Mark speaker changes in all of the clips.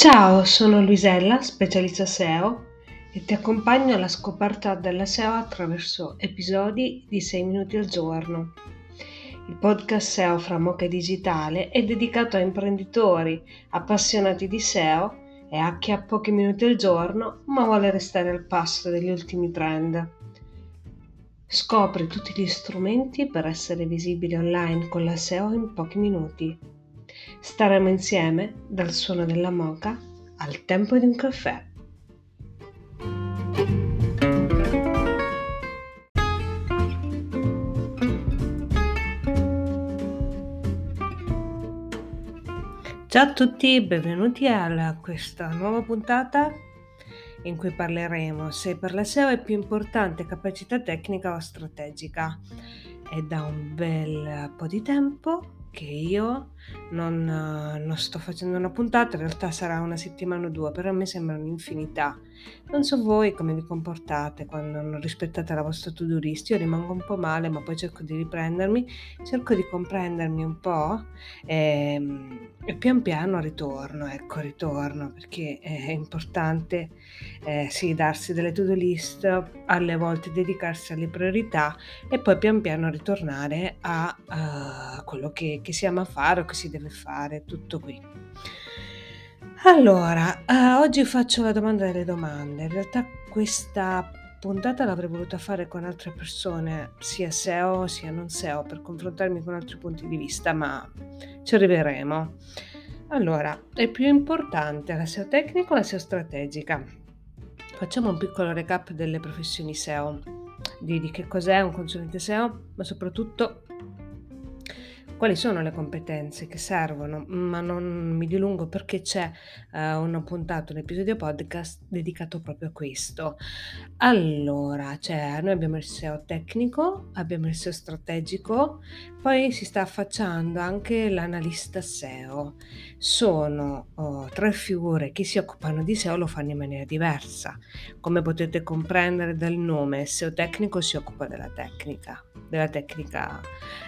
Speaker 1: Ciao, sono Luisella, specialista SEO e ti accompagno alla scoperta della SEO attraverso episodi di 6 minuti al giorno. Il podcast SEO fra Mocha Digitale è dedicato a imprenditori appassionati di SEO e a chi ha pochi minuti al giorno ma vuole restare al passo degli ultimi trend. Scopri tutti gli strumenti per essere visibile online con la SEO in pochi minuti. Staremo insieme dal suono della moca al tempo di un caffè. Ciao a tutti, benvenuti a questa nuova puntata in cui parleremo se per la SEO è più importante capacità tecnica o strategica. È da un bel po' di tempo che io non, non, sto facendo una puntata, in realtà sarà una settimana o due, però a me sembra un'infinità. Non so voi come vi comportate quando non rispettate la vostra to-do list, io rimango un po' male, ma poi cerco di riprendermi, cerco di comprendermi un po' e, ehm, e pian piano ritorno, ecco, ritorno, perché è importante eh, sì, darsi delle to-do list, alle volte dedicarsi alle priorità e poi pian piano ritornare a uh, quello che, che si ama fare o che si deve fare, tutto qui. Allora, uh, oggi faccio la domanda delle domande. In realtà questa puntata l'avrei voluta fare con altre persone, sia SEO sia non SEO, per confrontarmi con altri punti di vista, ma ci arriveremo. Allora, è più importante la SEO tecnica o la SEO strategica? Facciamo un piccolo recap delle professioni SEO, di, di che cos'è un consulente SEO, ma soprattutto quali sono le competenze che servono, ma non mi dilungo perché c'è uh, una puntata, un episodio podcast dedicato proprio a questo. Allora, cioè, noi abbiamo il SEO tecnico, abbiamo il SEO strategico, poi si sta affacciando anche l'analista SEO. Sono oh, tre figure che si occupano di SEO, lo fanno in maniera diversa. Come potete comprendere dal nome, SEO tecnico si occupa della tecnica, della tecnica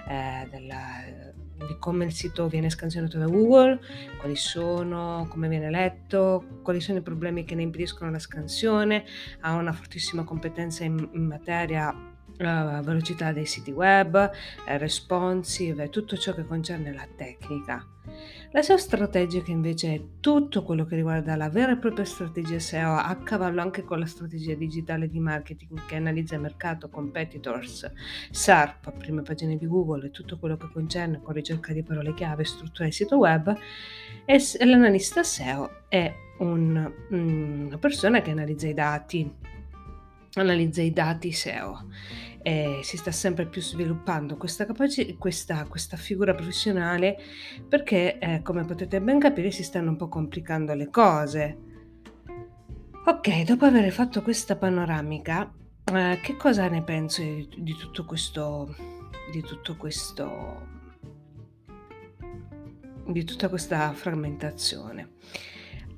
Speaker 1: eh, della di come il sito viene scansionato da Google, quali sono, come viene letto, quali sono i problemi che ne impediscono la scansione, ha una fortissima competenza in, in materia uh, velocità dei siti web, uh, responsive, tutto ciò che concerne la tecnica. La SEO strategica invece è tutto quello che riguarda la vera e propria strategia SEO a cavallo anche con la strategia digitale di marketing che analizza mercato, competitors, SARP, prime pagine di Google e tutto quello che concerne con ricerca di parole chiave, struttura del sito web e l'analista SEO è un, mm, una persona che analizza i dati, analizza i dati SEO eh, si sta sempre più sviluppando questa, capaci- questa, questa figura professionale perché, eh, come potete ben capire, si stanno un po' complicando le cose. Ok, dopo aver fatto questa panoramica, eh, che cosa ne penso di, di tutto questo, di tutto questo, di tutta questa frammentazione?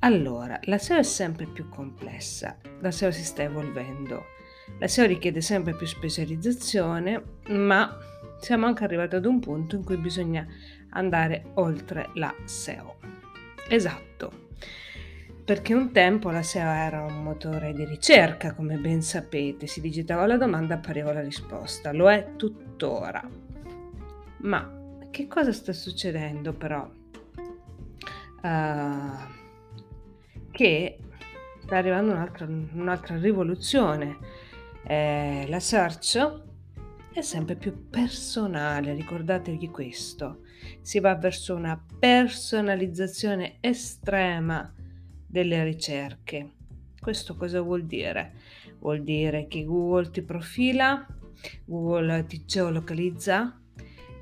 Speaker 1: Allora, la SEO è sempre più complessa, la SEO si sta evolvendo la SEO richiede sempre più specializzazione, ma siamo anche arrivati ad un punto in cui bisogna andare oltre la SEO. Esatto, perché un tempo la SEO era un motore di ricerca, come ben sapete, si digitava la domanda appariva la risposta, lo è tuttora. Ma che cosa sta succedendo però? Uh, che sta arrivando un'altra, un'altra rivoluzione eh, la search è sempre più personale, ricordatevi questo. Si va verso una personalizzazione estrema delle ricerche. Questo cosa vuol dire? Vuol dire che Google ti profila, Google ti geolocalizza,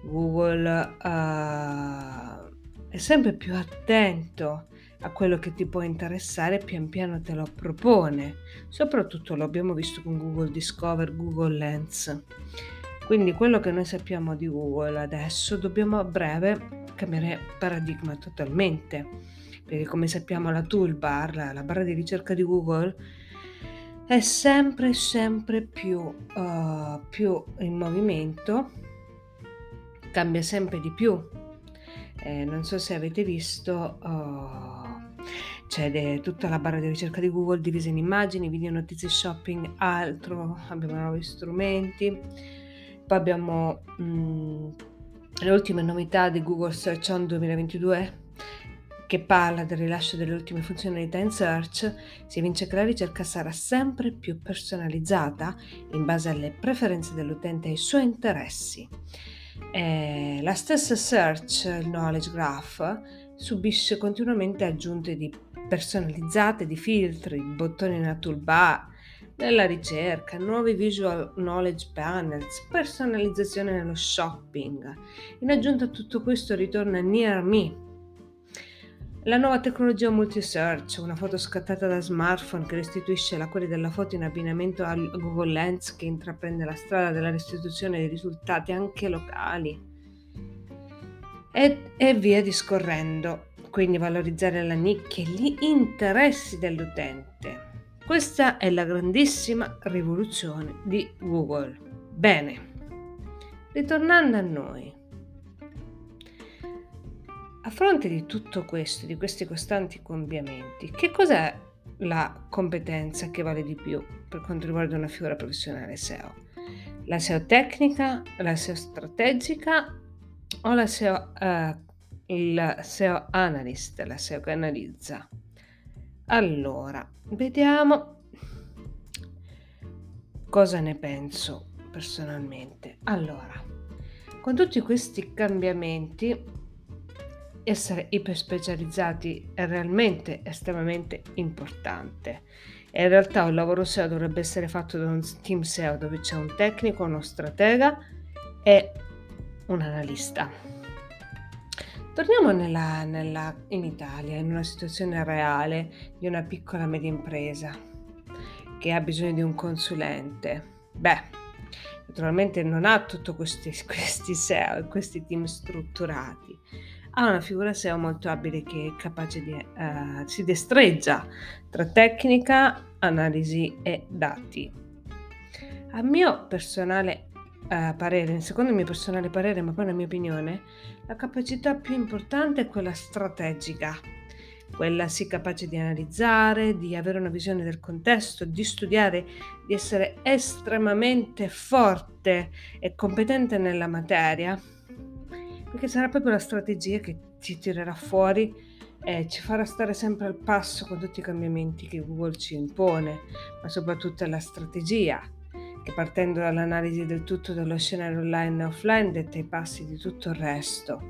Speaker 1: Google uh, è sempre più attento a quello che ti può interessare, pian piano te lo propone. Soprattutto lo abbiamo visto con Google Discover, Google Lens. Quindi quello che noi sappiamo di Google adesso dobbiamo a breve cambiare paradigma totalmente. Perché come sappiamo la toolbar, la, la barra di ricerca di Google, è sempre sempre più, uh, più in movimento, cambia sempre di più. Eh, non so se avete visto... Uh, c'è de- tutta la barra di ricerca di Google divisa in immagini, video, notizie, shopping, altro, abbiamo nuovi strumenti, poi abbiamo mh, mm, le ultime novità di Google Search On 2022 che parla del rilascio delle ultime funzionalità in search, si evince che la ricerca sarà sempre più personalizzata in base alle preferenze dell'utente e ai suoi interessi. Eh, la stessa search, il knowledge graph, subisce continuamente aggiunte di personalizzate, di filtri, bottoni nella toolbar, nella ricerca, nuovi visual knowledge panels, personalizzazione nello shopping. In aggiunta a tutto questo ritorna Near Me, la nuova tecnologia multi-search, una foto scattata da smartphone che restituisce la qualità della foto in abbinamento al Google Lens che intraprende la strada della restituzione di risultati anche locali. E, e via discorrendo. Quindi valorizzare la nicchia e gli interessi dell'utente. Questa è la grandissima rivoluzione di Google. Bene, ritornando a noi. A fronte di tutto questo, di questi costanti cambiamenti, che cos'è la competenza che vale di più per quanto riguarda una figura professionale SEO? La SEO tecnica, la SEO strategica o la SEO, uh, il SEO analyst, la SEO che analizza? Allora, vediamo cosa ne penso personalmente. Allora, con tutti questi cambiamenti essere iperspecializzati è realmente estremamente importante. E in realtà un lavoro SEO dovrebbe essere fatto da un team SEO dove c'è un tecnico, uno stratega e un analista. Torniamo nella, nella, in Italia, in una situazione reale di una piccola media impresa che ha bisogno di un consulente. Beh, naturalmente non ha tutti questi, questi SEO, questi team strutturati, ha una figura SEO molto abile che è capace di... Uh, si destreggia tra tecnica, analisi e dati. A mio personale uh, parere, secondo il mio personale parere, ma poi la mia opinione, la capacità più importante è quella strategica, quella sì capace di analizzare, di avere una visione del contesto, di studiare, di essere estremamente forte e competente nella materia perché sarà proprio la strategia che ci tirerà fuori e ci farà stare sempre al passo con tutti i cambiamenti che Google ci impone, ma soprattutto la strategia che partendo dall'analisi del tutto dello scenario online e offline detta i passi di tutto il resto.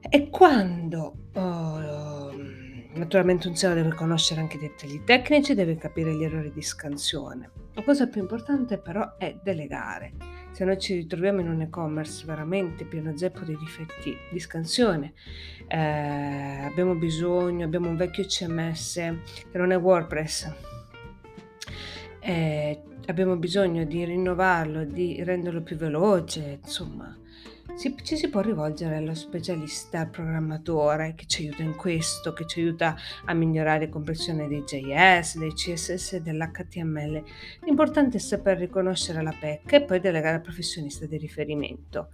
Speaker 1: E quando oh, naturalmente un SEO deve conoscere anche i dettagli tecnici, deve capire gli errori di scansione. La cosa più importante però è delegare se noi ci ritroviamo in un e-commerce veramente pieno zeppo di difetti di scansione, eh, abbiamo bisogno, abbiamo un vecchio CMS che non è WordPress, eh, abbiamo bisogno di rinnovarlo, di renderlo più veloce, insomma, si, ci si può rivolgere allo specialista, al programmatore che ci aiuta in questo, che ci aiuta a migliorare la compressione dei JS, dei CSS e dell'HTML. L'importante è saper riconoscere la PEC e poi delegare al professionista di riferimento.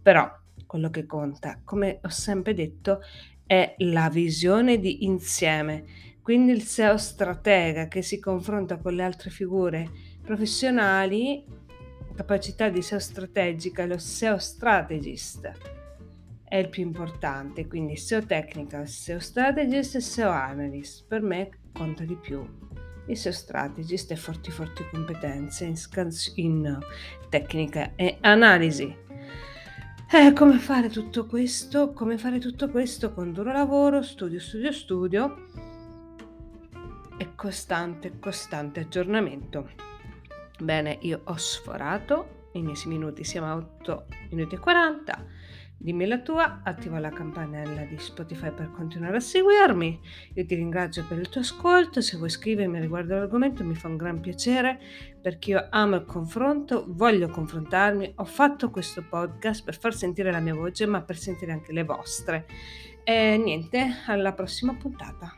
Speaker 1: Però quello che conta, come ho sempre detto, è la visione di insieme. Quindi il SEO stratega che si confronta con le altre figure professionali capacità di SEO strategica, lo SEO strategist è il più importante, quindi SEO technical, SEO strategist e SEO analyst. Per me conta di più il SEO strategist e forti forti competenze in, scans- in tecnica e analisi. Eh, come fare tutto questo? Come fare tutto questo con duro lavoro, studio, studio, studio e costante, costante aggiornamento. Bene, io ho sforato i miei 6 minuti, siamo a 8 minuti e 40. Dimmi la tua, attiva la campanella di Spotify per continuare a seguirmi. Io ti ringrazio per il tuo ascolto, se vuoi scrivermi riguardo l'argomento mi fa un gran piacere perché io amo il confronto, voglio confrontarmi, ho fatto questo podcast per far sentire la mia voce ma per sentire anche le vostre. E niente, alla prossima puntata.